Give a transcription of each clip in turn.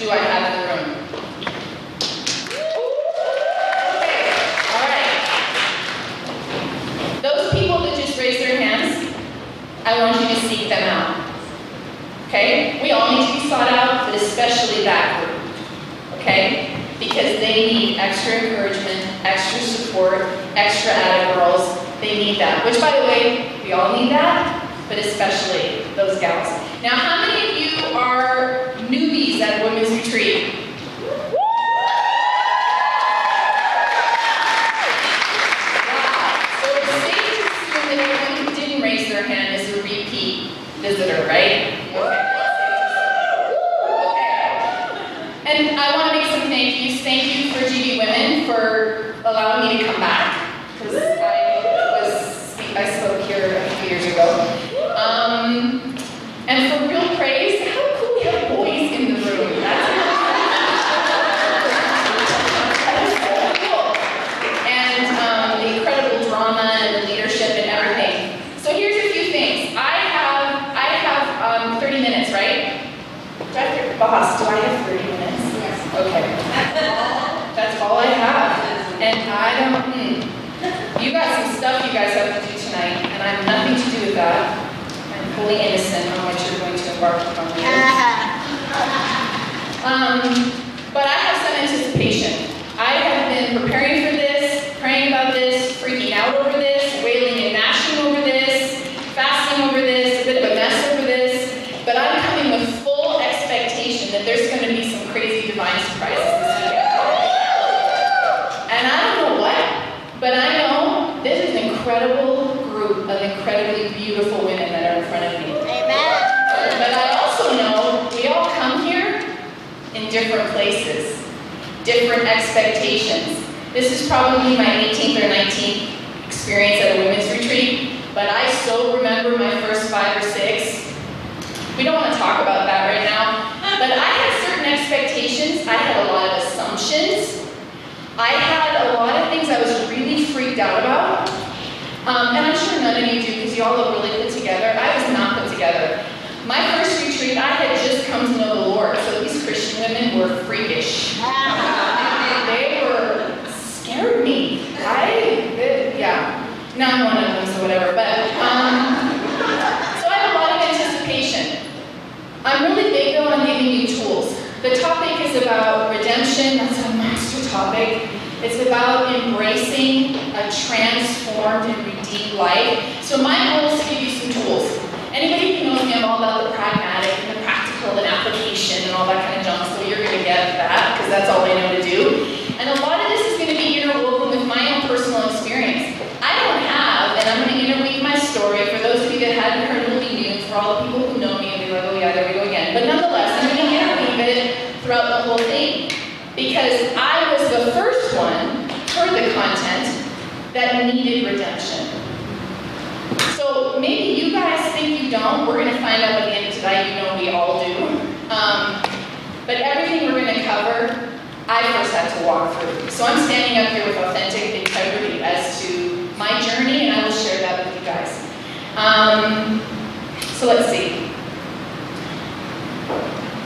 do I have in the room? Those people that just raised their hands, I want you to seek them out. Okay? We all need to be sought out, but especially that group. Okay? Because they need extra encouragement, extra support, extra added girls. They need that. Which, by the way, we all need that, but especially those gals. Now, how many at Women's Retreat? Wow. So it's safe to who didn't raise their hand is a repeat visitor, right? Okay. And I want to make some thank yous. Thank you for GB Women for allowing me to come back because I I spoke here a few years ago. Um, and for real praise, how cool we have boys in the room. That's that is so cool. And um, the incredible drama and the leadership and everything. So here's a few things. I have I have um, 30 minutes, right? Dr. Boss, do I have 30 minutes? Yes. Okay. That's all I have. And I don't, hmm. You got some stuff you guys have to do tonight, and I have nothing to do with that. I'm fully innocent on what you're going to embark upon. Um, but I have some anticipation. I have been preparing for this, praying about this, freaking out over this, wailing and gnashing over this, fasting over this, a bit of a mess over this. But I'm coming with full expectation that there's going to be some crazy divine surprises this weekend. And I don't know what, but I know this is an incredible group of incredibly beautiful women that are in front of me. But I also know we all come here different places, different expectations. This is probably my 18th or 19th experience at a women's retreat, but I still remember my first five or six. We don't want to talk about that right now, but I had certain expectations. I had a lot of assumptions. I had a lot of things I was really freaked out about. Um, and I'm sure none of you do because you all look really put together. I was not put together. My first retreat, I had just come to know the Lord, so these Christian women were freakish. They were scared me. I, it- yeah. Now I'm one of them, so whatever. But um, so I have a lot of anticipation. I'm really big though on giving you tools. The topic is about redemption. That's a master topic. It's about embracing a transformed and redeemed life. So my goal is to give you some tools. Anybody who knows me, I'm all about the pragmatic the practical and application and all that kind of junk. So you're going to get that because that's all I know to do. And a lot of this is going to be interwoven with my own personal experience. I don't have, and I'm going to interweave my story for those of you that hadn't heard be new, for all the people who know me and be like, oh yeah, there we go again. But nonetheless, I'm going to interweave it throughout the whole thing. Because I was the first one, heard the content, that needed redemption. So maybe you guys think you don't. We're going to find out at the end of tonight. You know we all do. Um, but everything we're going to cover, I first had to walk through. So I'm standing up here with authentic integrity as to my journey, and I will share that with you guys. Um, so let's see.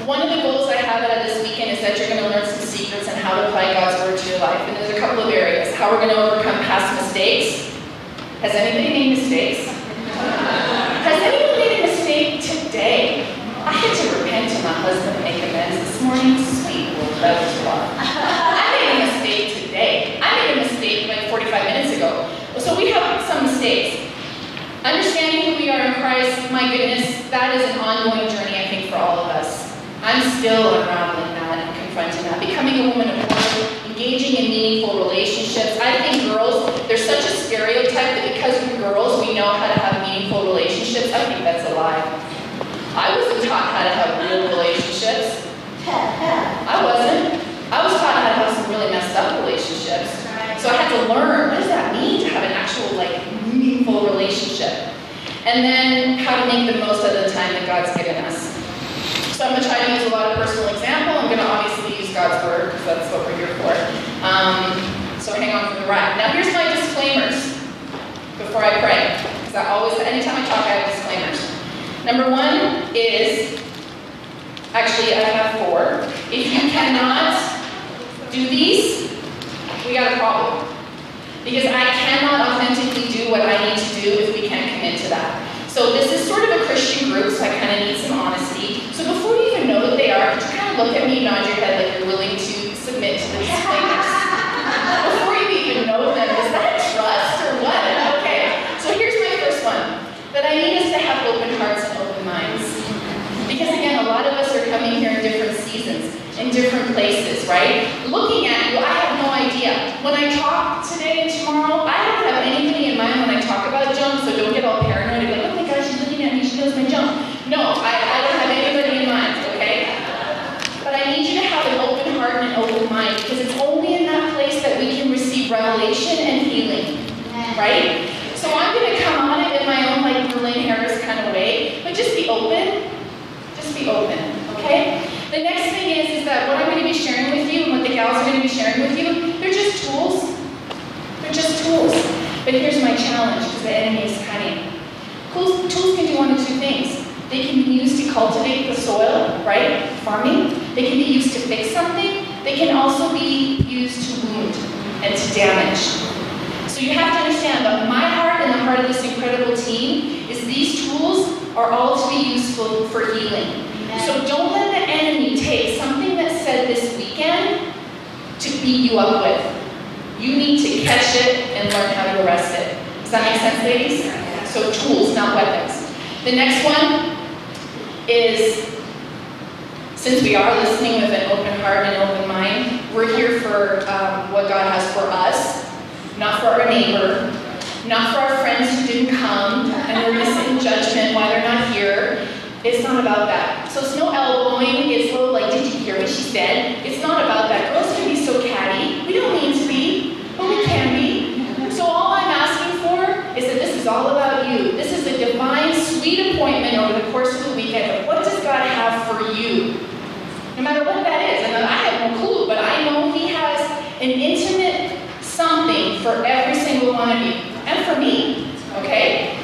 One of the goals I have out of this weekend is that you're going to learn some secrets on how to apply God's word to your life. And there's a couple of areas. How we're going to overcome past mistakes. Has anybody made mistakes? Has anyone made a mistake today? I had to repent to my husband and make amends this morning. Sweet that was rough. I made a mistake today. I made a mistake like 45 minutes ago. So we have some mistakes. Understanding who we are in Christ, my goodness, that is an ongoing journey, I think, for all of us. I'm still unraveling that and confronting that. Becoming a woman of word, engaging in meaningful relationships. I think girls, there's such a stereotype that because we're girls, we know how to have meaningful relationships, I think that's a lie. I wasn't taught how to have real relationships. I wasn't. I was taught how to have some really messed up relationships. So I had to learn what does that mean to have an actual, like, meaningful relationship. And then how to make the most of the time that God's given us. So I'm going to try to use a lot of personal example. I'm going to obviously use God's word because that's what we're here for. Um, so hang on for the ride. Now here's my disclaimers before I pray. Because I always, anytime I talk, I have disclaimers. Number one is, actually I have four. If you cannot do these, we got a problem. Because I cannot authentically do what I need to do if we can't commit to that. So this is sort of a Christian group, so I kind of need some honesty. So before you even know what they are, could you kind of look at me, nod your head like you're willing to submit to the disclaimers? before you even know them, is that trust or what? Okay. So here's my first one. That I need us to have open hearts and open minds. Because again, a lot of us are coming here in different seasons, in different places, right? Looking at you, I have idea. When I talk today and tomorrow, I don't have anybody in mind when I talk about junk, so don't get all paranoid and be like, oh my gosh, she's looking at me, she knows my junk. No, I, I don't have anybody in mind, okay? But I need you to have an open heart and an open mind because it's only in that place that we can receive revelation and healing, right? So I'm going to come on it in my own like Merlin Harris kind of way, but just be open. Just be open, okay? The next thing is, is that what I'm going to be sharing with you and what the gals are going to be sharing with you, they're just tools. They're just tools. But here's my challenge because the enemy is cunning. Tools, tools can do one of two things. They can be used to cultivate the soil, right? Farming. They can be used to fix something. They can also be used to wound and to damage. So you have to understand that my heart and the heart of this incredible team is these tools are all to be useful for healing. So don't let the enemy take something that's said this weekend you up with. You need to catch it and learn how to arrest it. Does that make sense, ladies? So tools, not weapons. The next one is since we are listening with an open heart and an open mind, we're here for um, what God has for us, not for our neighbor, not for our friends who didn't come and we're going to sit in judgment why they're not here. It's not about that. So it's no elbowing. It's no like, did you hear what she said? It's not about that. Girls can be so catty. We don't mean to be, but we can be. So all I'm asking for is that this is all about you. This is a divine, sweet appointment over the course of the weekend of what does God have for you? No matter what that is. And I have no clue, but I know He has an intimate something for every single one of you. And for me. Okay?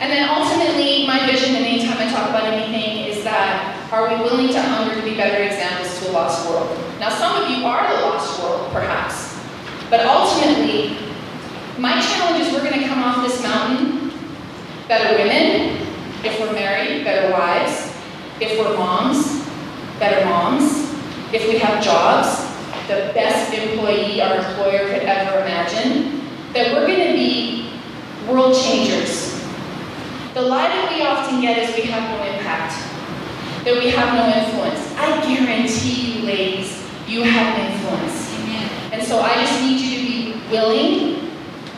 And then ultimately, my vision, anytime I talk about anything, is that are we willing to hunger to be better examples to a lost world? Now, some of you are the lost world, perhaps. But ultimately, my challenge is we're going to come off this mountain better women, if we're married, better wives, if we're moms, better moms, if we have jobs, the best employee our employer could ever imagine, that we're going to be world changers. The lie that we often get is we have no impact, that we have no influence. I guarantee you, ladies, you have influence. And so I just need you to be willing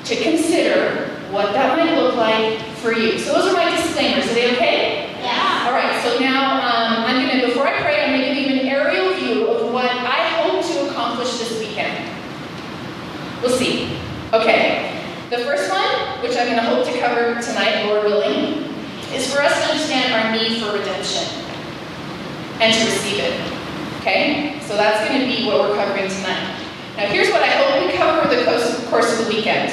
to consider what that might look like for you. So those are my disclaimers. Are they okay? Yeah. All right, so now um, I'm going to, before I pray, I'm going to give you an aerial view of what I hope to accomplish this weekend. We'll see. Okay. The first going to hope to cover tonight, Lord willing, is for us to understand our need for redemption and to receive it. Okay? So that's going to be what we're covering tonight. Now, here's what I hope we cover over the course of the weekend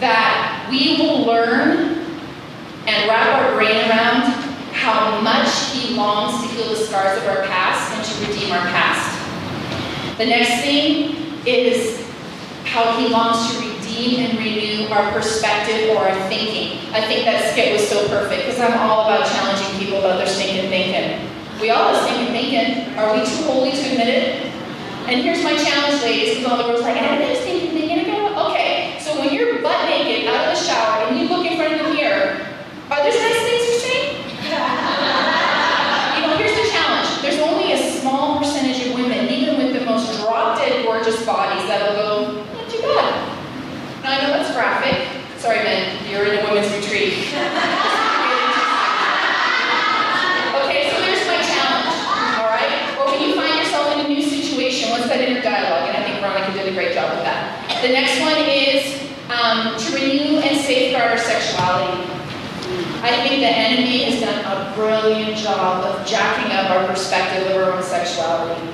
that we will learn and wrap our brain around how much He longs to heal the scars of our past and to redeem our past. The next thing is how He longs to redeem and renew our perspective or our thinking. I think that skit was so perfect because I'm all about challenging people about their stinking thinking. We all have stinking thinking. Are we too holy to admit it? And here's my challenge, ladies, because all the girls like, I have stinking thinking. Okay, so when you're butt naked out of the shower traffic. Sorry, men, you're in a women's retreat. okay, so here's my challenge, all right? Well, when you find yourself in a new situation, what's that inner dialogue? And I think Veronica did a great job with that. The next one is um, to renew and safeguard our sexuality. I think the enemy has done a brilliant job of jacking up our perspective of our own sexuality,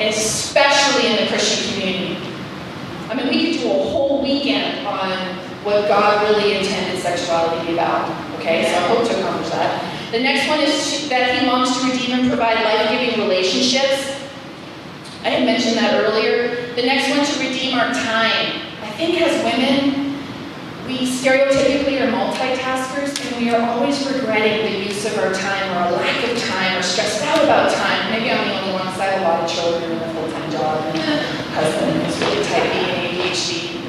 especially in the Christian community. I mean, we could do a whole weekend on what God really intended sexuality to be about. Okay, so I hope to accomplish that. The next one is that He longs to redeem and provide life giving relationships. I had mentioned that earlier. The next one to redeem our time. I think as women, we stereotypically are multitaskers and we are always regretting the use of our time or a lack of time or stressed out about time. Maybe I'm the only one because I have a lot of children and a full-time job and a husband who's really type B and ADHD.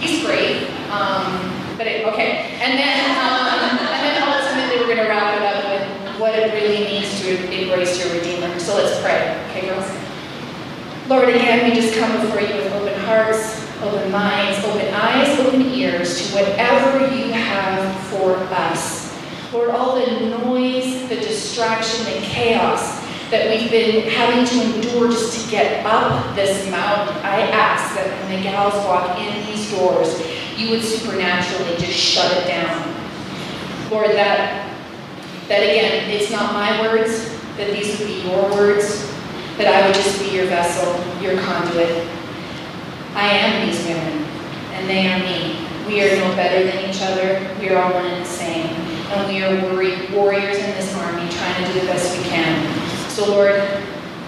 He's great. Um, but it, okay. And then um, and then ultimately we're going to wrap it up with what it really means to embrace your Redeemer. So let's pray. Okay, girls? Lord, again, we just come before you with open hearts open minds, open eyes, open ears to whatever you have for us. Lord, all the noise, the distraction, the chaos that we've been having to endure just to get up this mountain, I ask that when the gals walk in these doors, you would supernaturally just shut it down. Lord, that that again, it's not my words, that these would be your words, that I would just be your vessel, your conduit, I am these women, and they are me. We are no better than each other. We are all one and the same. And we are warriors in this army trying to do the best we can. So, Lord,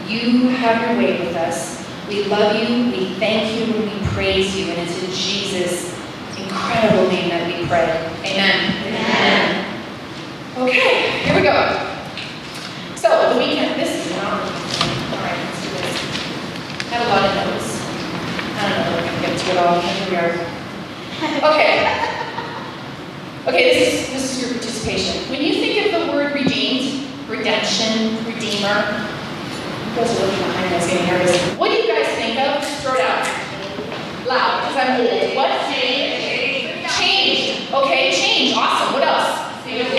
you have your way with us. We love you, we thank you, and we praise you. And it's in Jesus' incredible name that we pray. Amen. Amen. Okay, here we go. So, the weekend, this is not. All right, let's do this. I have a lot of notes. I don't are. Okay. Okay, this is, this is your participation. When you think of the word redeemed, redemption, redeemer, are behind us getting nervous. What do you guys think of? Just throw it out. Loud, because I'm old. What? Change. Okay, change. Awesome. What else? Saved.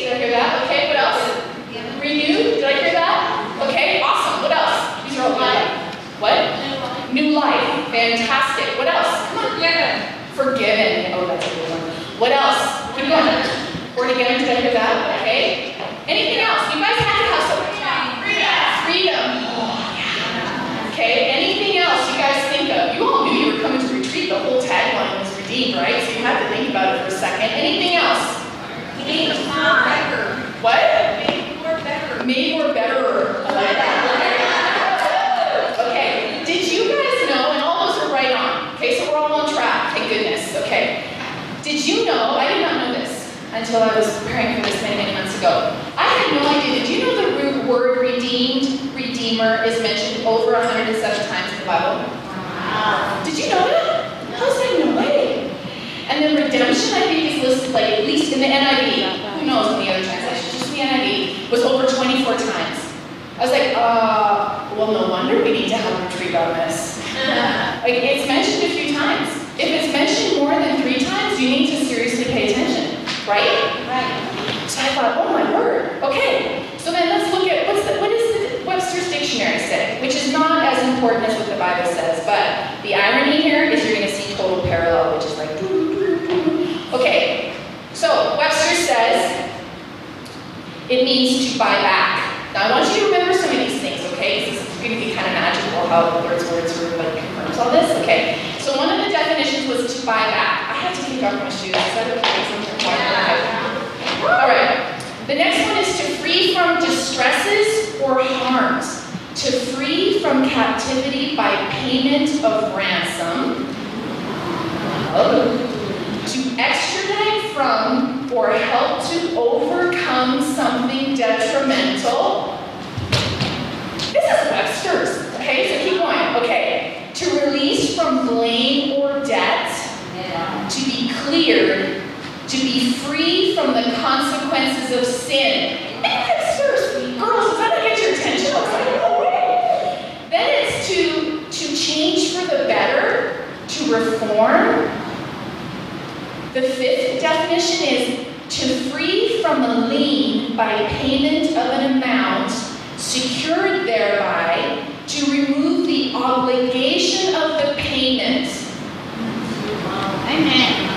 Did I hear that? Okay, what else? Renewed. Did I hear that? Okay, awesome. What else? Are. What? New life. Fantastic. What else? Forgiven. Forgiven. Oh, that's a good one. What else? Keep going. Born again. Did I hear that? Okay. Anything else? You guys have to have some. Freedom. Freedom. Oh, yeah. Okay. Anything else you guys think of? You all knew you were coming to retreat. The whole tagline was redeemed, right? So you had to think about it for a second. Anything else? Made more better. What? Made more better. Made more better. I like that. Did you know, I did not know this until I was preparing for this many, many months ago. I had no idea. Did you know the root word redeemed, redeemer, is mentioned over 107 times in the Bible? Wow. Did you know that? I was like, no way. And then redemption, I think, is listed like at least in the NIV. Who knows in the other translations? Just the NIV was over 24 times. I was like, uh, well, no wonder we need to have a retreat on this. like, it's mentioned a few times. If it's mentioned more than three times, you need to seriously pay attention, right? Right. So I thought, oh my word. Okay. So then let's look at what's the, what does the Webster's dictionary say, which is not as important as what the Bible says, but the irony here is you're going to see total parallel, which is like. Okay. So Webster says it means to buy back. Now I want you to remember some of these things, okay? This is going to be kind of magical how the Lord's words of like this. Okay. So one of the definitions was to buy back. I had to take off my shoes. Is that okay? All right. The next one is to free from distresses or harms. To free from captivity by payment of ransom. Oh. To extradite from or help to overcome something detrimental. This is Webster's. Okay, so keep going. Okay to release from blame or debt, to be cleared, to be free from the consequences of sin. Sisters, girls, does that get your attention? Like, no way. Then it's to, to change for the better, to reform. The fifth definition is to free from the lien by payment of an amount secured thereby to remove the obligation of the payment. Amen.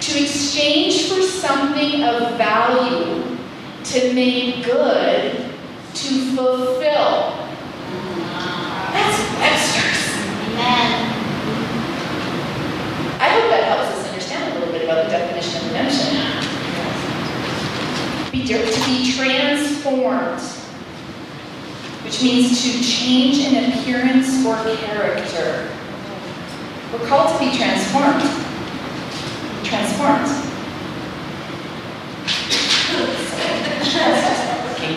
To exchange for something of value, to make good, to fulfill. That's Webster's. Amen. I hope that helps us understand a little bit about the definition of redemption. Be, to be transformed, which means to change in appearance or character. We're called to be transformed. Transformed.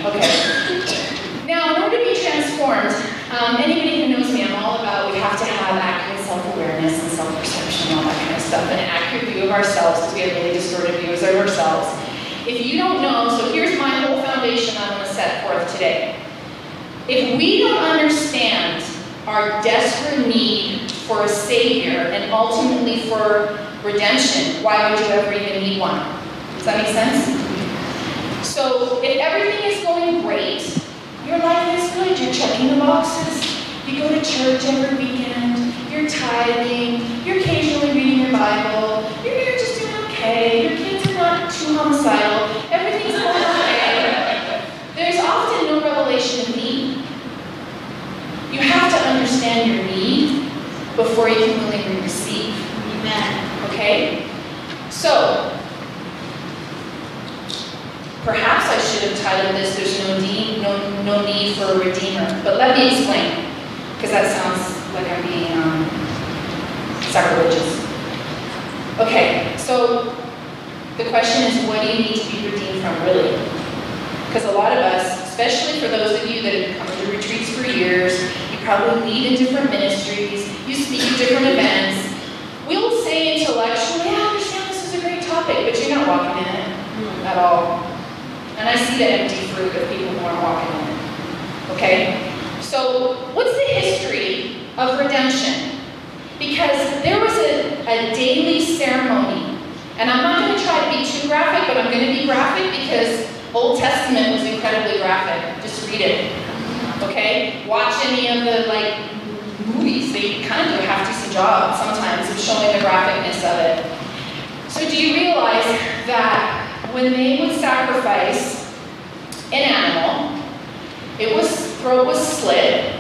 Okay. Now, in order to be transformed, um, anybody who knows me, I'm all about we have to have accurate self-awareness and self-perception and all that kind of stuff, and an accurate view of ourselves because we have really distorted views of ourselves. If you don't know, so here's my whole foundation I'm going to set forth today. If we don't understand our desperate need for a Savior and ultimately for redemption, why would you ever even need one? Does that make sense? So if everything is going great, your life is good, you're checking the boxes, you go to church every weekend, you're tithing, you're occasionally reading your Bible, you're, just doing okay, your kids are not too homicidal, everything's going okay. There's often no revelation of need. You have to understand your need before you can willingly receive. Amen. Okay? So, perhaps I should have titled this There's no need, no, no need for a redeemer. But let me explain, because that sounds like I'm being um, sacrilegious. Okay, so the question is what do you need to be redeemed from, really? Because a lot of us, especially for those of you that have come to retreats for years, you probably lead in different ministries, you speak at different events, we'll say intellectually, yeah, I understand this is a great topic, but you're not walking in it at all. And I see the empty fruit of people who aren't walking in it. Okay? So, what's the history of redemption? Because there was a, a daily ceremony. And I'm not going to try to be too graphic, but I'm going to be graphic because Old Testament was incredibly graphic. Just read it. Okay? Watch any of the like movies. They kind of do a half decent job sometimes of showing the graphicness of it. So do you realize that when they would sacrifice an animal, it was throat was slit.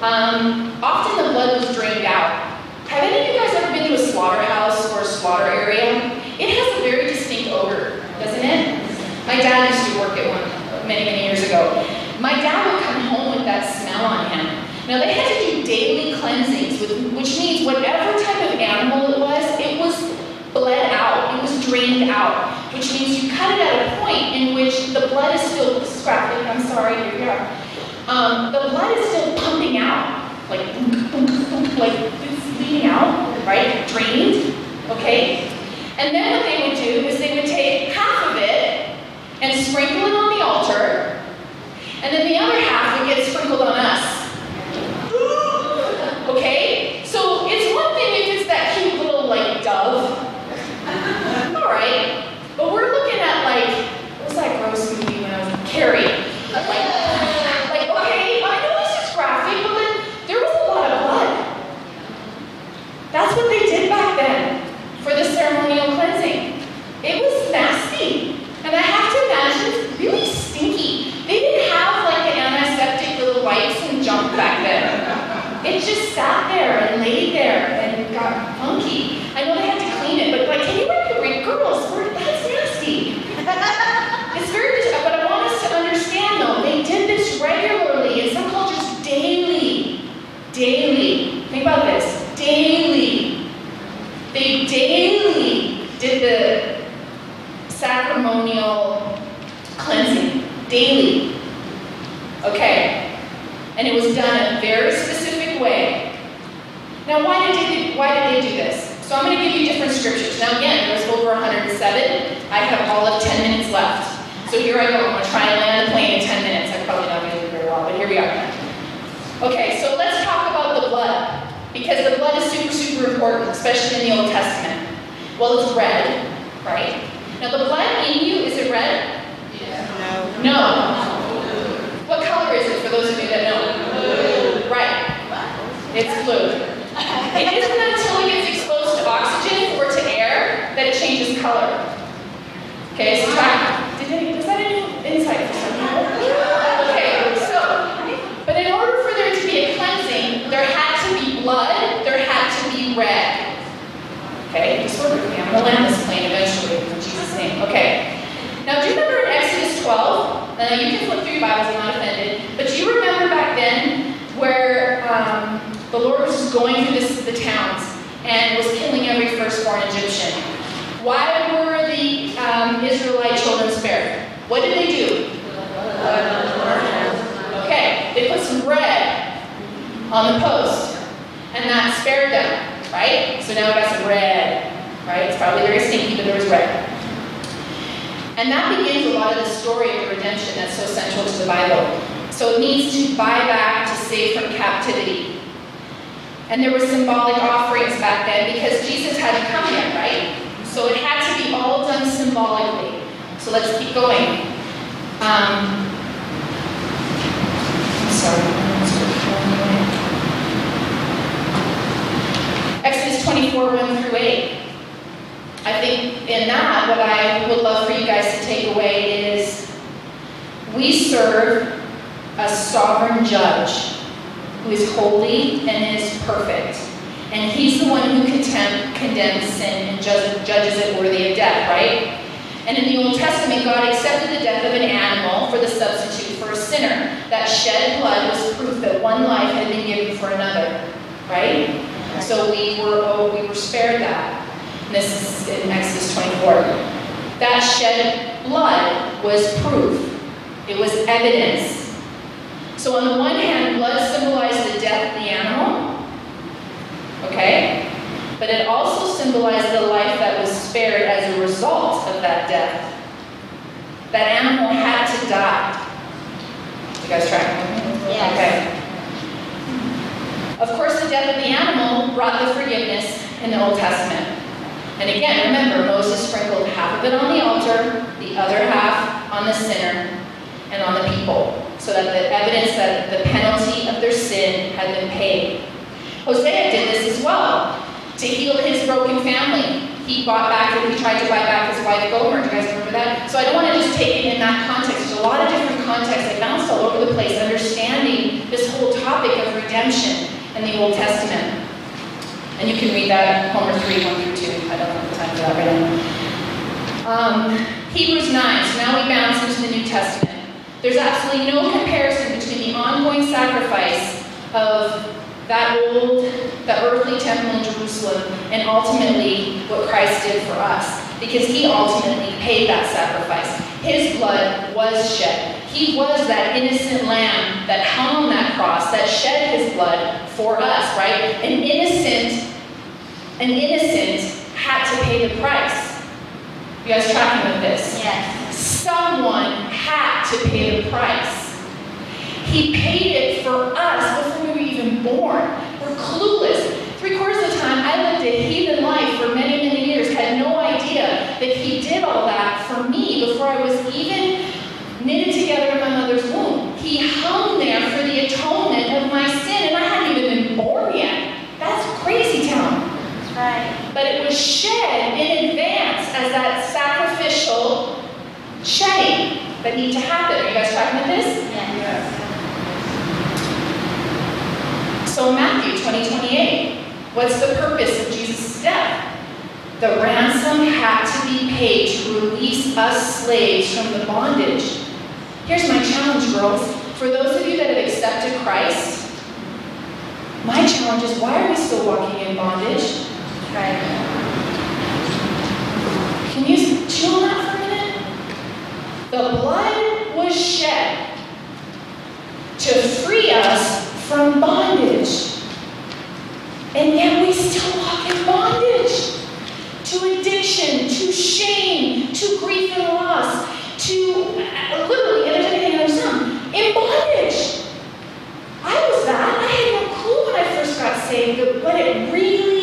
Um, often the blood was drained out. Have any of you guys ever been to a slaughterhouse or a slaughter area? It has a very distinct odor, doesn't it? My dad used to work at one many, many years ago. My dad would come home with that smell on him. Now they had to do daily cleansings, which means whatever type of animal it was, it was bled out, it was drained out, which means you cut it at a point in which the blood is still scrapping. I'm sorry, are. Um, the blood is still pumping out, like like it's leading out, right? Drained, okay? And then what they would do is they would take half of it and sprinkle it on the altar, and then the other half would get sprinkled on us. Okay? So it's one thing if it's that cute little like dove. All right. But we're looking at like, what was that gross movie when I was Carrie? Like, like, okay, I know this is graphic, but then there was a lot of blood. That's what they did back then for the ceremonial cleansing. It was nasty. And I have to imagine it's really stinky. They didn't have like the antiseptic little wipes and junk back then. It just sat there and laid there and got funky. I know they had to clean it, but like, can you read girls? We're, that's nasty. it's very, but I want us to understand though, they did this regularly in some cultures daily. Daily. Think about this. Daily. They daily did the sacramental cleansing. Daily. Okay. And it was done a very specific way. Now, why did they, why did they do this? So I'm going to give you different scriptures. Now again, there's over 107. I have all of 10 minutes left. So here I go. I'm going to try and land the plane in 10 minutes. I'm probably not going to do very well, but here we are. Okay, so let's talk about the blood. Because the blood is super, super important, especially in the Old Testament. Well, it's red, right? Now the blood in you, is it red? Yeah. No. No. What color is it for those of you that know? right It's blue. It isn't until it gets exposed to oxygen or to air that it changes color. Okay, so try, did any, was that any insight for some people? Okay, so, but in order for there to be a cleansing, there had to be blood, there had to be red. Okay, just work with me. I'm going to land this plane eventually in Jesus' name. Okay. Now, do you remember in Exodus 12? Now, you can flip through your Bibles, I'm not offended. But do you remember back then where um, the Lord was just going through this, the towns and was killing every firstborn Egyptian? Why were the um, Israelite children spared? What did they do? Okay, they put some bread on the post, and that spared them, right? So now we got some red, right? It's probably very stinky, but there was red. And that begins a lot of the story of the redemption that's so central to the Bible. So it means to buy back, to save from captivity. And there were symbolic offerings back then because Jesus hadn't come yet, right? So it had to be all done symbolically. So let's keep going. Um, sorry. Exodus 24, 1 through 8. I think in that, what I would love for you guys to take away is we serve a sovereign judge who is holy and is perfect. And he's the one who contem- condemns sin and judges, judges it worthy of death, right? And in the Old Testament, God accepted the death of an animal for the substitute for a sinner. That shed blood was proof that one life had been given for another, right? So we were oh, we were spared that. And this is in Exodus 24. That shed blood was proof. It was evidence. So on the one hand, blood symbolized the death of the animal. Okay? But it also symbolized the life that was spared as a result of that death. That animal had to die. You guys tracking with me? Yes. Okay. Of course, the death of the animal brought the forgiveness in the Old Testament. And again, remember, Moses sprinkled half of it on the altar, the other half on the sinner and on the people, so that the evidence that the penalty of their sin had been paid. Hosea did this as well to heal his broken family. He bought back, he tried to buy back his wife Gomer. Do you guys remember that? So I don't want to just take it in that context. There's a lot of different contexts. I bounced all over the place, understanding this whole topic of redemption in the Old Testament. And you can read that, Homer 3, 1 through 2. I don't have the time for that right now. Um, Hebrews 9. So now we bounce into the New Testament. There's absolutely no comparison between the ongoing sacrifice of that old, the earthly temple in Jerusalem, and ultimately what Christ did for us. Because he ultimately paid that sacrifice. His blood was shed. He was that innocent lamb that hung on that cross, that shed his blood for us, right? An innocent, an innocent had to pay the price. You guys tracking with this? Yes. Someone had to pay the price. He paid it for us before we were even born. We're clueless. Three quarters of the time, I lived a heathen life for many, many years, had no idea that He did all that for me before I was even knitted together in my mother's womb. He hung there for the atonement of my sin, and I hadn't even been born yet. That's crazy town. That's right. But it was shed in advance as that sacrificial shedding that need to happen. Are you guys tracking with this? Yes. So Matthew 20, 28, what's the purpose of Jesus' death? The ransom had to be paid to release us slaves from the bondage. Here's my challenge, girls. For those of you that have accepted Christ, my challenge is why are we still walking in bondage? Right. Can you chew on that for a minute? The blood was shed to free us from bondage. And yet we still walk in bondage to addiction, to shame, to grief and loss, to uh, literally, anything under the sun, in bondage. I was that. I had no clue when I first got saved what it really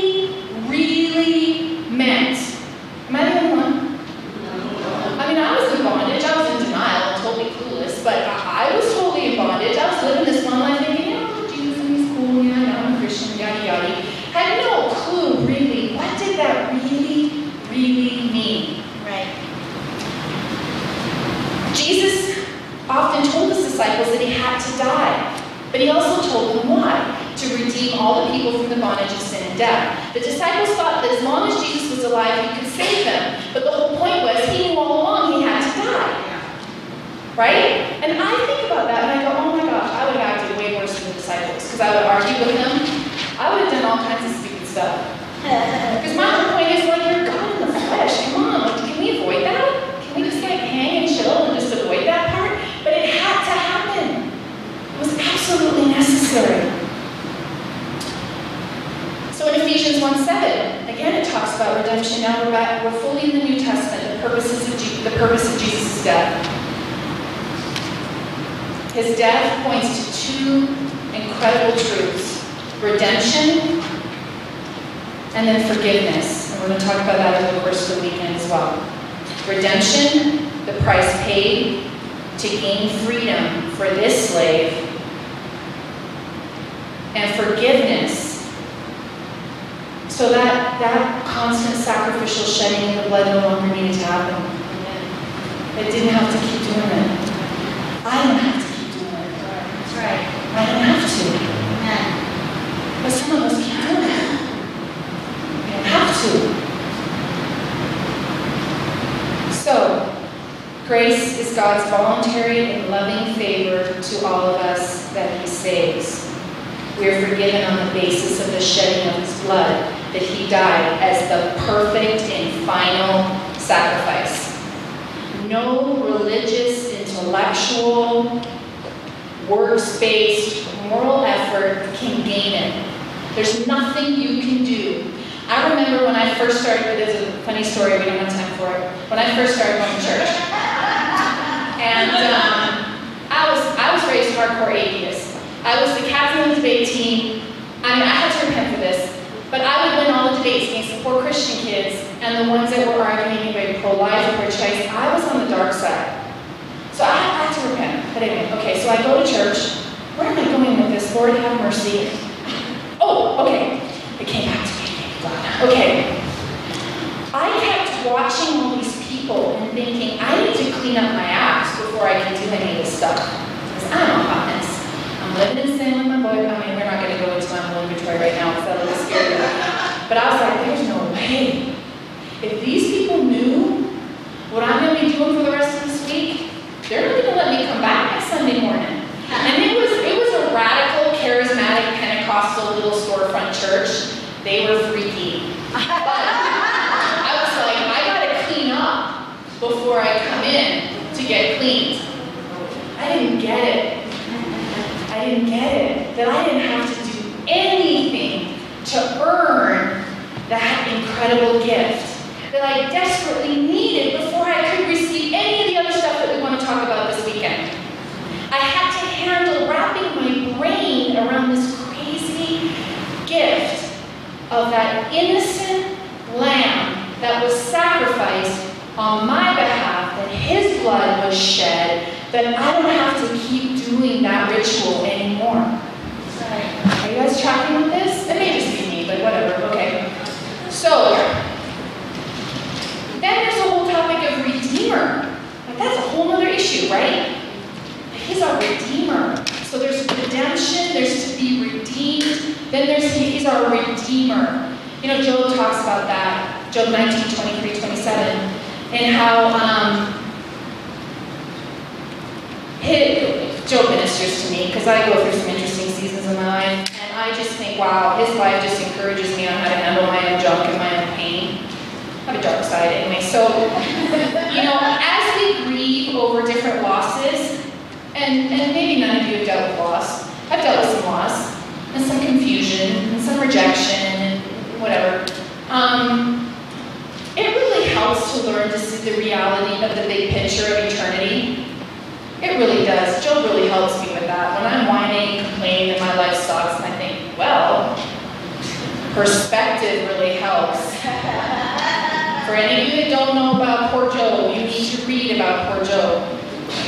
God's voluntary and loving favor to all of us that He saves. We are forgiven on the basis of the shedding of His blood, that He died as the perfect and final sacrifice. No religious, intellectual, works based, moral effort can gain it. There's nothing you can do. I remember when I first started, there's a funny story, we don't have time for it. When I first started going to church, and um, I was I was raised hardcore atheist. I was the captain of the debate team. I mean, I had to repent for this, but I would win all the debates against the poor Christian kids and the ones that were arguing about pro-life or pro-choice. I was on the dark side. So I had to repent. But anyway, okay, so I go to church. Where am I going with this? Lord have mercy. Oh, okay. It came back to me. Okay. I kept watching all these people and thinking, I need to clean up my acts before I can do any of this stuff. Because I'm a hot mess. I'm living in sin with my boy. I mean, we're not going to go into my whole inventory right now because that'll scary. But I was like, there's no way. If these people knew what I'm going to be doing for the rest of this week, they're not going to let me come back next Sunday morning. And it was it was a radical, charismatic, Pentecostal little storefront church. They were freaky. But I was like, I gotta clean up before I come in to get cleaned. I didn't get it. I didn't get it. That I didn't have to do anything to earn that incredible gift that I desperately needed before I could receive any of the other stuff that we want to talk about this weekend. I had to handle wrapping my brain around this crazy gift of that innocent lamb that was sacrificed on my behalf, that his blood was shed, that I don't have to keep doing that ritual anymore. Are you guys tracking with this? It may just be me, but whatever, okay. So, then there's the whole topic of redeemer. Like that's a whole other issue, right? He's our redeemer. So there's redemption, there's to be redeemed, then there's he's our redeemer. You know, Job talks about that, Job 19, 23, 27, and how um, his, Job ministers to me because I go through some interesting seasons in my life, and I just think, wow, his life just encourages me on how to handle my own junk and my own pain. I have a dark side anyway. So, you know, as we grieve over different losses, and, and maybe none of you have dealt with loss. I've dealt with some loss, and some confusion, and some rejection, and whatever. Um, it really helps to learn to see the reality of the big picture of eternity. It really does. Job really helps me with that. When I'm whining, and complaining that my life sucks, and I think, well, perspective really helps. For any of you that don't know about poor Job, you need to read about poor Job.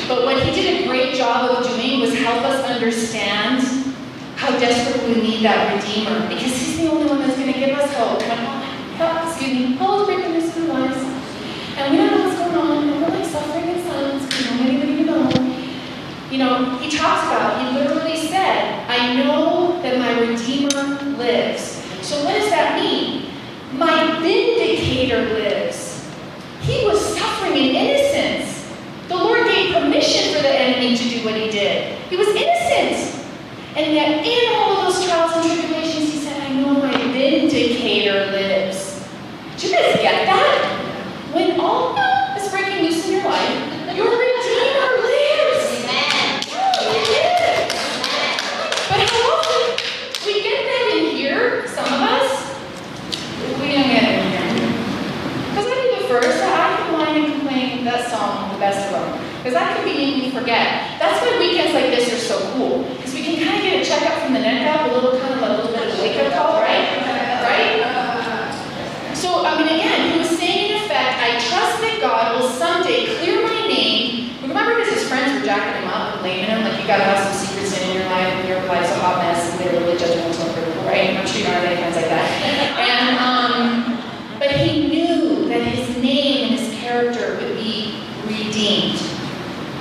But what he did a great job of doing was help us understand how desperately we need that Redeemer, because he's the only one that's going to give us hope. Excuse me, all the brokenness in our lives, and we don't know what's going on, and we're like suffering in silence, we don't have anybody to know. You know, he talks about, he literally said, I know that my Redeemer lives. So, what does that mean? My vindicator lives. He was suffering in innocence. The Lord gave permission for the enemy to do what he did. He was innocent. And yet, in all of those trials and tribulations, he said, I know my vindicator lives. Do you guys get that? When all is breaking loose in your life, your Redeemer lives. Amen. He lives. But how often we get that in here, some of us, we don't get it in here. Because I'd be the first, I could whine and complain that song, the best of them. Because that could be making me forget. That's why weekends like this are so cool. Because we can kind of get a checkup from the neck up, a little kind of a little bit of a wake-up call, right? Right? So, I mean, again, he was saying in effect, I trust that God will someday clear my name. Remember, because his friends were jacking him up and blaming him, like, you gotta have some secrets in your life, and your life's a hot mess, and they're really judgmental and critical, right? I'm sure you don't have any friends like that. And, um, but he knew that his name and his character would be redeemed,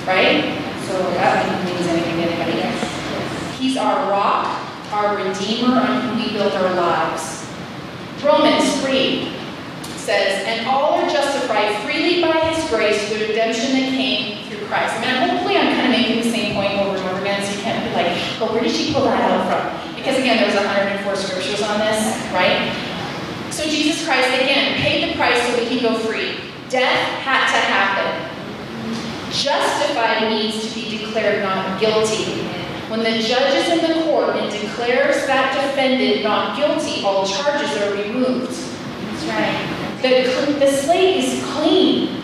right? So that means anything to anybody. He's our rock, our redeemer, on whom we build our lives. Romans 3 says, And all are justified freely by his grace through the redemption that came through Christ. I mean, hopefully I'm kind of making the same point over and over again, so you can't be like, oh, where did she pull that out from? Because again, there's 104 scriptures on this, right? So Jesus Christ, again, paid the price so we can go free. Death had to happen. Justified means to be declared not guilty. When the judge is in the court and declares that defendant not guilty, all charges are removed. That's right. The, the slate is clean.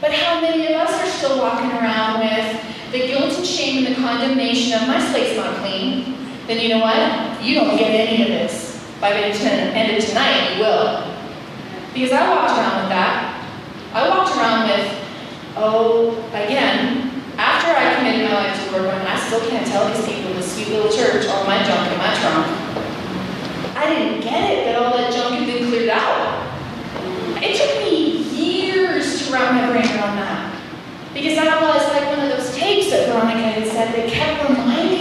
But how many of us are still walking around with the guilt and shame and the condemnation of my slate's not clean? Then you know what? You don't get any of this. By the end of tonight, you will. Because I walked around with that. I walked around with, oh, again, after I committed my life to Lord, when I still can't tell these people in this sweet little church all my junk in my trunk. I didn't get it that all that junk had been cleared out. It took me years to wrap my brain around that. Because that was like one of those tapes that Veronica had said that kept reminding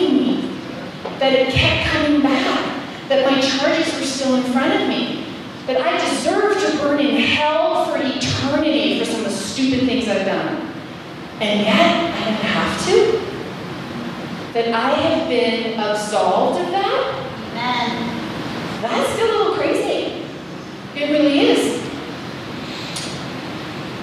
that it kept coming back, that my charges were still in front of me, that I deserve to burn in hell for eternity for some of the stupid things I've done. And yet, I don't have to. That I have been absolved of that. Amen. That's a little crazy. It really is.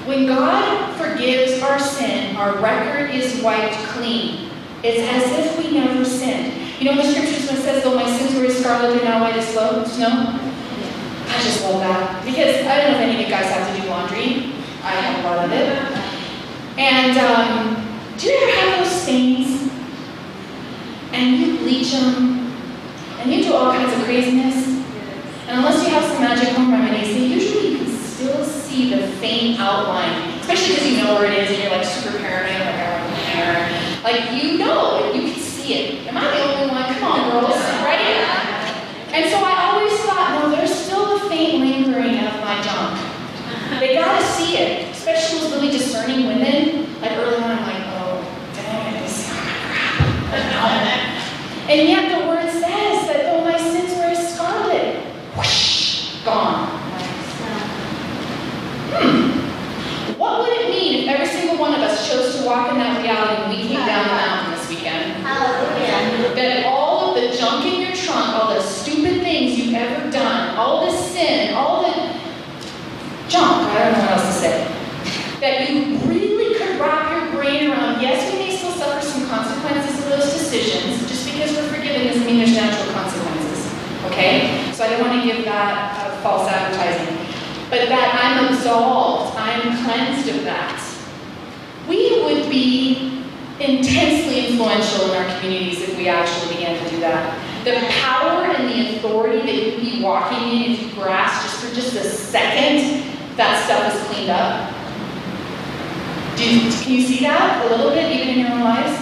When God forgives our sin, our record is wiped clean. It's as if we never sinned. You know, the scriptures when it says, though my sins were as scarlet, they're now white as snow? I just love that. Because I don't know if any of you guys have to do laundry. I have a lot of it. And um, do you ever have those stains? And you bleach them, and you do all kinds of craziness. And unless you have some magic home remedies, then usually you can still see the faint outline, especially because you know where it is and you're like super paranoid, like, care. Like, you know, you see it. Am I the only one? Come on, girls, right? And so I always thought, no, there's still a faint lingering of my junk. They gotta see it, especially those really discerning women. Like early on, I'm like, oh, dang it, this crap. And yet the word says that though my sins were as scarlet, whoosh, gone. Hmm. What would it mean if every single one of us chose to walk in that reality when we came down the mountain this weekend? Hallelujah. That all of the junk in your trunk, all the stupid things you've ever done, all the sin, all the junk, I don't know what else to say, that you really could wrap your brain around. Yes, we may still suffer some consequences of those decisions. Just because we're forgiven doesn't mean there's natural consequences. Okay? So I don't want to give that false advertising. But that I'm absolved, I'm cleansed of that. We would be intensely influential in our communities if we actually began to do that. The power and the authority that you'd be walking in if you grasp just for just a second that stuff is cleaned up. Do you, can you see that a little bit even in your own lives?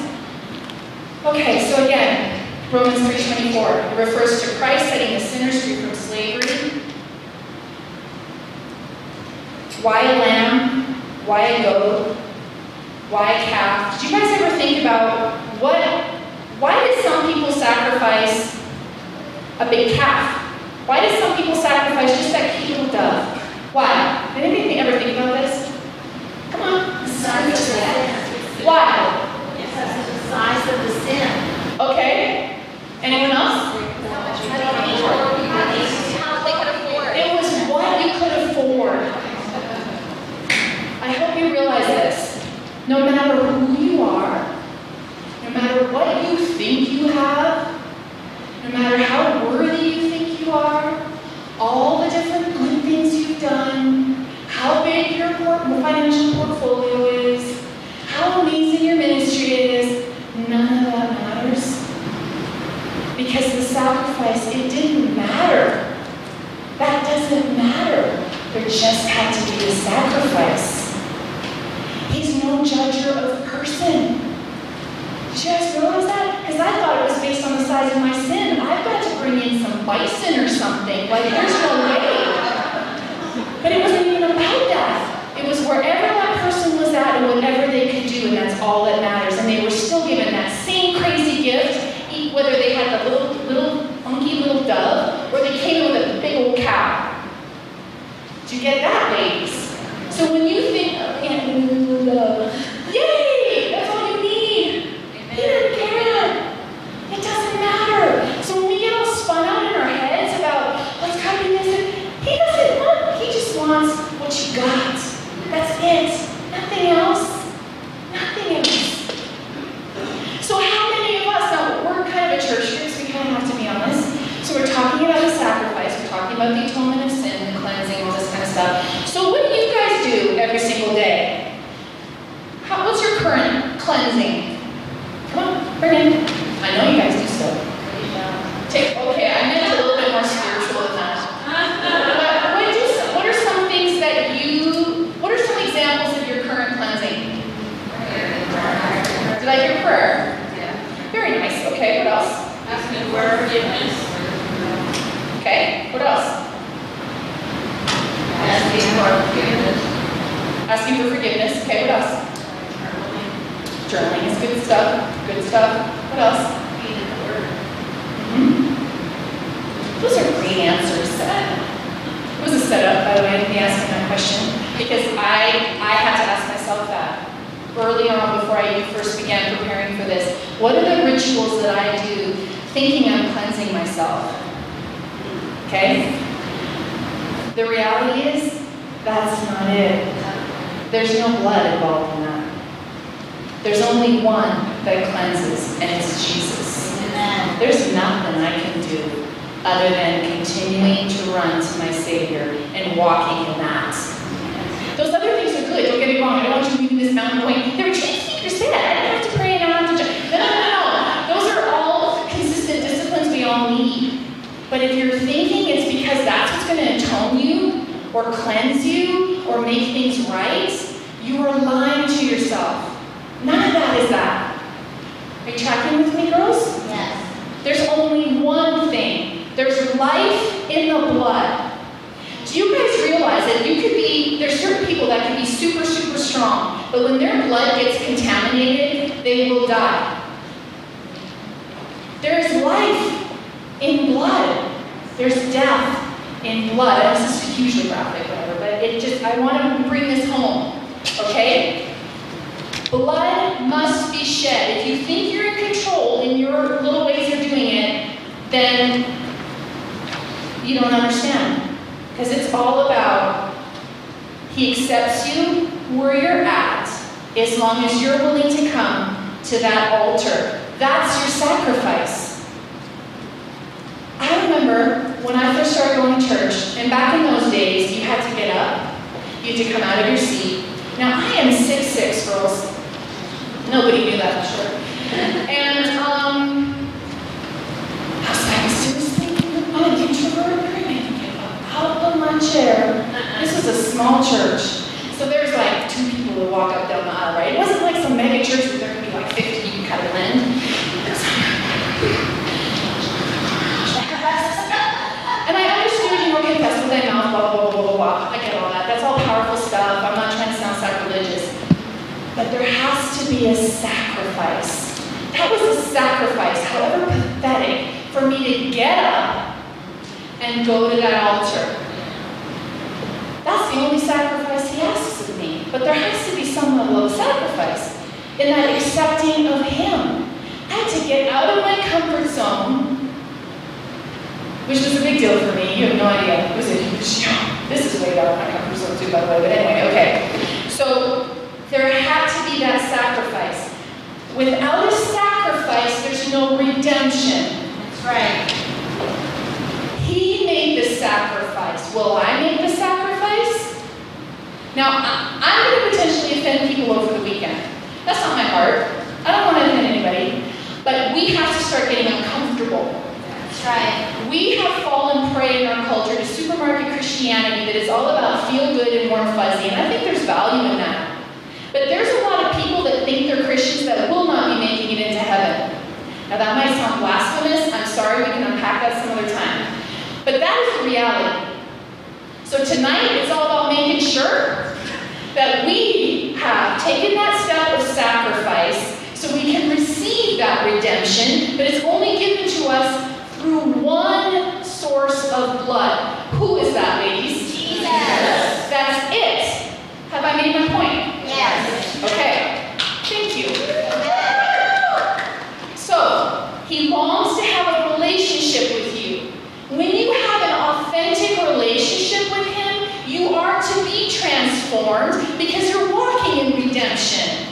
Okay, so again, Romans 3.24, it refers to Christ setting the sinners free from slavery. Why a lamb? Why a goat? Why a calf? Did you guys ever think about what Why did some people sacrifice a big calf? Why did some people sacrifice just that cute little dove? Why? Did anybody ever think about this? Come on. The size of the sin. Why? Because of the size of the sin. Okay. Anyone else? It was what you could afford. I hope you realize this. No matter who you are, no matter what you think you have, no matter how worthy you think you are, all the different good things you've done, how big your financial portfolio is, how amazing your ministry is, none of that matters. Because the sacrifice, it didn't matter. That doesn't matter. There just had to be a sacrifice. He's no judger of person. Did you guys realize that? Because I thought it was based on the size of my sin. I've got to bring in some bison or something. Like, there's no way. But it wasn't even about that. It was wherever that person was at and whatever they could do, and that's all that matters. And they were still given that had the little, little, funky little dove, or they came with a big old cow. Do you get that, ladies? So when you think, oh, yeah, love, yay! That's all you need. He didn't care. It doesn't matter. So when we get all spun out in our heads about what's coming this, and he doesn't want, he just wants what you got. That's it. Nothing else. Nothing else. So how many of us, now we're kind of a church group, so we kind of have to be honest. So we're talking about the sacrifice, we're talking about the atonement of sin, the cleansing, all this kind of stuff. So what do you guys do every single day? How, what's your current cleansing? Come on, bring it. I know you guys do stuff. Take, okay, I meant a little bit more spiritual than that. But what, do, what are some things that you, what are some examples of your current cleansing? Did I hear prayer? Yeah. Very nice. Okay, what else? Asking for forgiveness. Okay, what else? Asking for forgiveness. Asking for forgiveness. Okay, what else? Journaling is good stuff. Good stuff. What else? Reading the word. Mhm. Those are great answers. It was a setup, by the way, me asking that question, because I, I had to ask myself that early on before I even first began preparing for this. What are the rituals that I do thinking I'm cleansing myself? Okay? The reality is, that's not it. There's no blood involved in that. There's only one that cleanses, and it's Jesus. Amen. There's nothing I can do other than continuing to run to my Savior and walking in that. Those other things are good, don't get me wrong. I don't want you to moving this mountain point. There were change speakers say that. I didn't have to pray and I don't have to jump. No, no, no, no. Those are all consistent disciplines we all need. But if you're thinking it's because that's what's going to atone you or cleanse you or make things right, you are lying to yourself. None of that is that. Are you tracking with me, girls? Yes. There's only one thing. There's life in the blood. Do you guys realize that you could be, there's certain people that can be super, super strong, but when their blood gets contaminated, they will die. There's life in blood. There's death in blood. This is hugely graphic, whatever, but it just, I want to bring this home, okay? Blood must be shed. If you think you're in control in your little ways of doing it, then you don't understand. Because it's all about He accepts you where you're at as long as you're willing to come to that altar. That's your sacrifice. I remember when I first started going to church, and back in those days, you had to get up, you had to come out of your seat. Now, I am 6'6, girls. Nobody knew that, I'm sure. And, um, I was like, seriously? I'm an introvert? I get up out of my chair. This was a small church. So there's like two people who walk up down the aisle, right? It wasn't like some mega church where there could be like 50 you kind of blend. And I understood you were confessed with thy mouth, blah, blah, blah, blah, blah, blah. I get all that. That's all powerful stuff. I'm not trying to sound sacrilegious. But there has to be a sacrifice. That was a sacrifice, however pathetic, for me to get up and go to that altar. That's the only sacrifice he asks of me. But there has to be some level of sacrifice in that accepting of him. I had to get out of my comfort zone, which was a big deal for me. You have no idea. It was a huge deal. This is way out of my comfort zone too, by the way. But anyway, okay. So there had to be that sacrifice. Without a sacrifice, there's no redemption. That's right. He made the sacrifice. Will I make the sacrifice? Now, I'm going to potentially offend people over the weekend. That's not my heart. I don't want to offend anybody. But we have to start getting uncomfortable. That's right. We have fallen prey in our culture to supermarket Christianity that is all about feel good and warm fuzzy, and I think there's value in that. But there's a lot of people that think they're Christians that will it into heaven. Now that might sound blasphemous. I'm sorry, we can unpack that some other time. But that is the reality. So tonight it's all about making sure that we have taken that step of sacrifice so we can receive that redemption, but it's only given to us through one source of blood. Who is that, ladies? Jesus. That's it. Have I made my point? Yes. Okay. Thank you. So, he longs to have a relationship with you. When you have an authentic relationship with him, you are to be transformed because you're walking in redemption.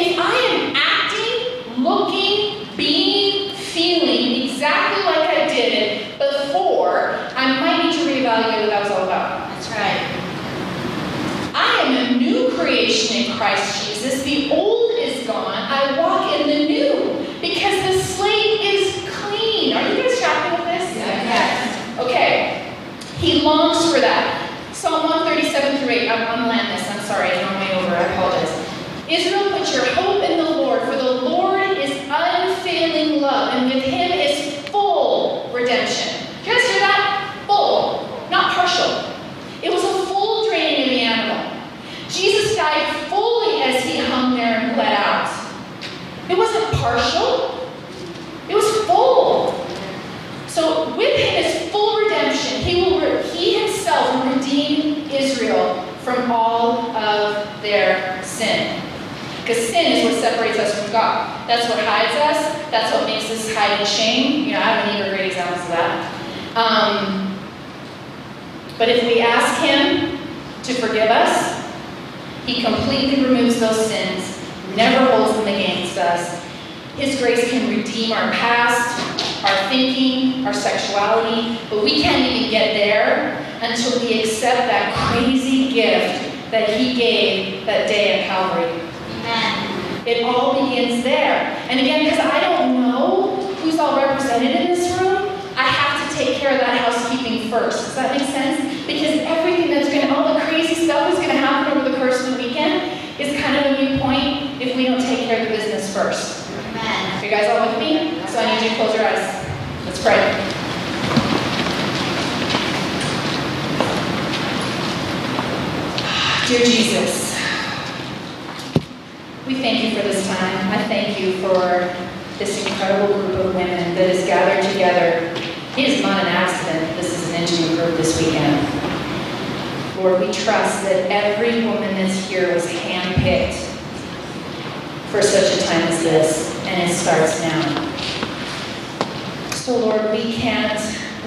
If I am acting, looking, being, feeling exactly like I did it before, I might need to reevaluate what that was all about. That's right. I am a new creation in Christ Jesus. The old is gone. I walk in the new because the slate is clean. Are you guys tracking with this? Yes. Okay. He longs for that. Psalm 137 through 8. I'm on land this. I'm sorry. I'm way over. I apologize. Israel, put your hope in the Lord, for the Lord is unfailing love, and with him is full redemption. Do you guys hear that? Full, not partial. It was a full draining of the animal. Jesus died fully as he hung there and bled out. It wasn't partial, it was full. So with him is full redemption. He will re- he himself will redeem Israel from all of their sin. Because sin is what separates us from God. That's what hides us. That's what makes us hide in shame. You know, I have even great examples of that. Um, but if we ask Him to forgive us, He completely removes those sins, never holds them against us. His grace can redeem our past, our thinking, our sexuality, but we can't even get there until we accept that crazy gift that He gave that day at Calvary. It all begins there. And again, because I don't know who's all represented in this room, I have to take care of that housekeeping first. Does that make sense? Because everything that's going to, all the crazy stuff is going to happen over the course of the weekend is kind of a moot point if we don't take care of the business first. Amen. Are you guys all with me? So I need you to close your eyes. Let's pray. Dear Jesus, we thank you for this time. I thank you for this incredible group of women that is gathered together. It is not an accident this is an intimate group this weekend. Lord, we trust that every woman that's here was handpicked for such a time as this, and it starts now. So, Lord, we can't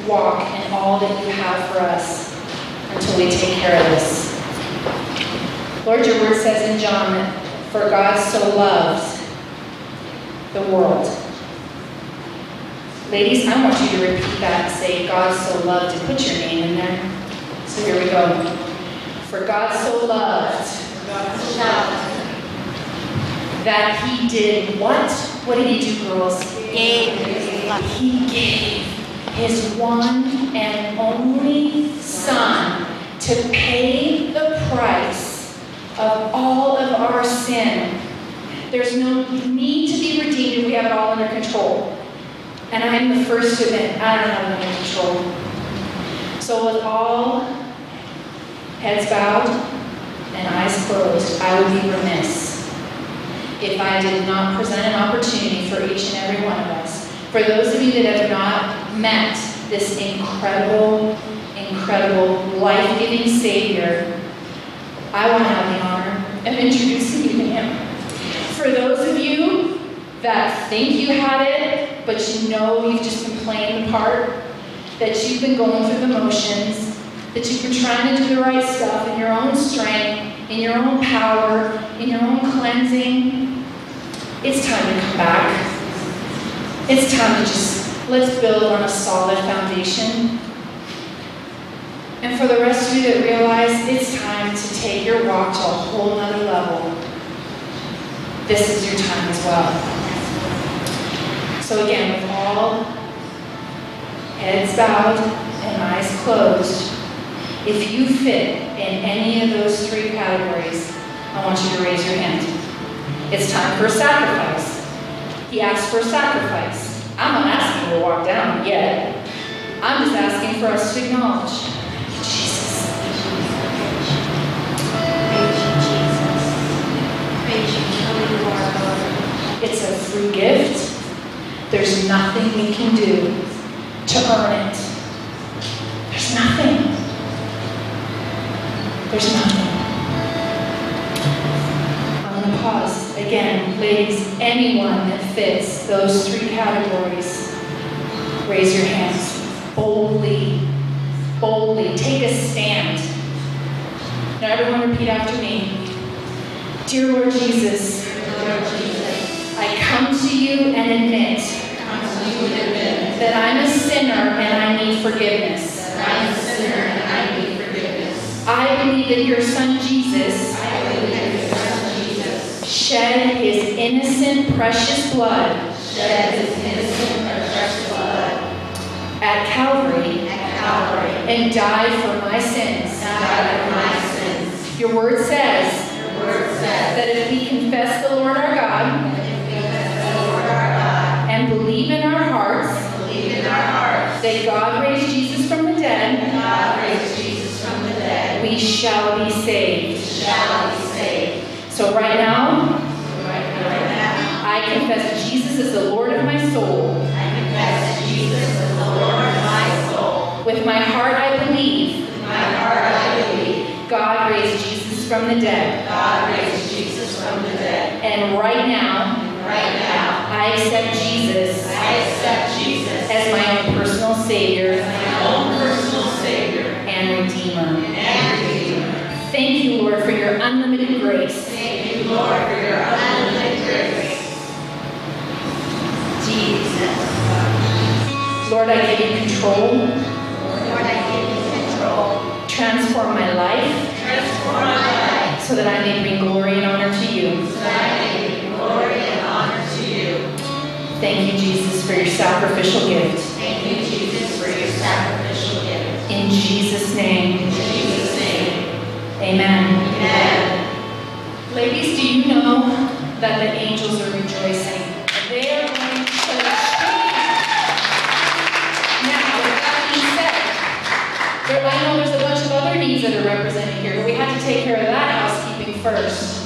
walk in all that you have for us until we take care of this. Lord, your word says in John for God so loved the world. Ladies, I want you to repeat that and say, God so loved, and put your name in there. So here we go. For God so loved that he did what? What did he do, girls? Gave. He gave his one and only Son to pay the price of all of our sin. There's no need to be redeemed if we have it all under control. And I'm the first to admit, I don't have it under control. So, with all heads bowed and eyes closed, I would be remiss if I did not present an opportunity for each and every one of us. For those of you that have not met this incredible, incredible, life giving Savior, I want to have the honor of introducing you to Him. For those of you that think you had it, but you know you've just been playing the part, that you've been going through the motions, that you've been trying to do the right stuff in your own strength, in your own power, in your own cleansing, it's time to come back. It's time to just let's build on a solid foundation. And for the rest of you that realize it's time to take your walk to a whole nother level, this is your time as well. So again, with all heads bowed and eyes closed, if you fit in any of those three categories, I want you to raise your hand. It's time for a sacrifice. He asked for a sacrifice. I'm not asking you to walk down yet. I'm just asking for us to acknowledge It's a free gift. There's nothing we can do to earn it. There's nothing. There's nothing. I'm going to pause again. Ladies, anyone that fits those three categories, raise your hands. Boldly, boldly, take a stand. Now, everyone, repeat after me. Dear Lord Jesus, I come to you and admit that I'm a sinner and I need forgiveness. I believe that your son Jesus shed his innocent, precious blood Shed his innocent precious blood at Calvary and died for my sins. Died for my sins. Your word says that if we confess the Lord our God and believe in our hearts that God raised Jesus from the dead, praise jesus from the dead we shall be saved. Shall be saved. So right now, I confess Jesus is the Lord of my soul. praise jesus is the lord of my soul With my heart I believe God raised Jesus from the dead. god raise jesus from the dead And right now, I accept Jesus I accept Jesus as my own personal Savior and Redeemer. And Redeemer. Thank you, Lord, for your unlimited grace. Thank you, Lord, for your unlimited grace. Jesus. Lord, I give you control. Lord, I give you control. Transform my life Transform my life. so that I may bring glory and honor to you. So that I may bring glory Thank you, Jesus, for your sacrificial gift. Thank you, Jesus, for your sacrificial gift. In Jesus' name, In Jesus' name. amen. Amen. Ladies, do you know that the angels are rejoicing? They are going to change. Now, with that being said, there, I know there's a bunch of other needs that are represented here, but we have to take care of that housekeeping first.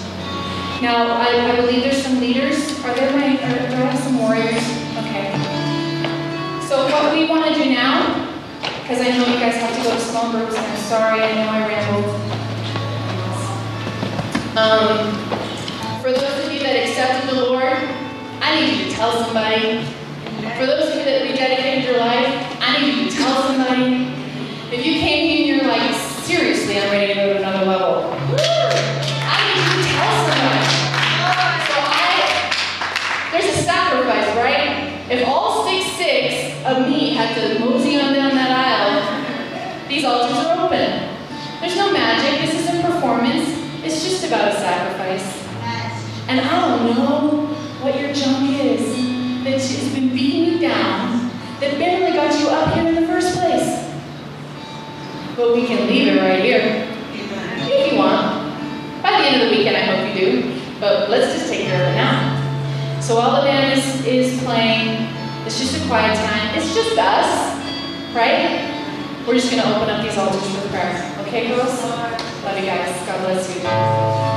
Now, I, I believe there's some leaders. Are there my, are, have some warriors? Okay. So what we want to do now, because I know you guys have to go to small groups, and I'm sorry, I know I rambled. Um, for those of you that accepted the Lord, I need you to tell somebody. For those of you that rededicated to mosey on down that aisle, these altars are open. There's no magic. This isn't performance. It's just about a sacrifice. And I don't know what your junk is that has been beating you down, that barely got you up here in the first place. But we can leave it right here if you want. By the end of the weekend, I hope you do. But let's just take care of it now. So while the band is, is playing, it's just a quiet time. It's just us, right? We're just going to open up these altars for prayer. Okay, girls? Love you guys. God bless you.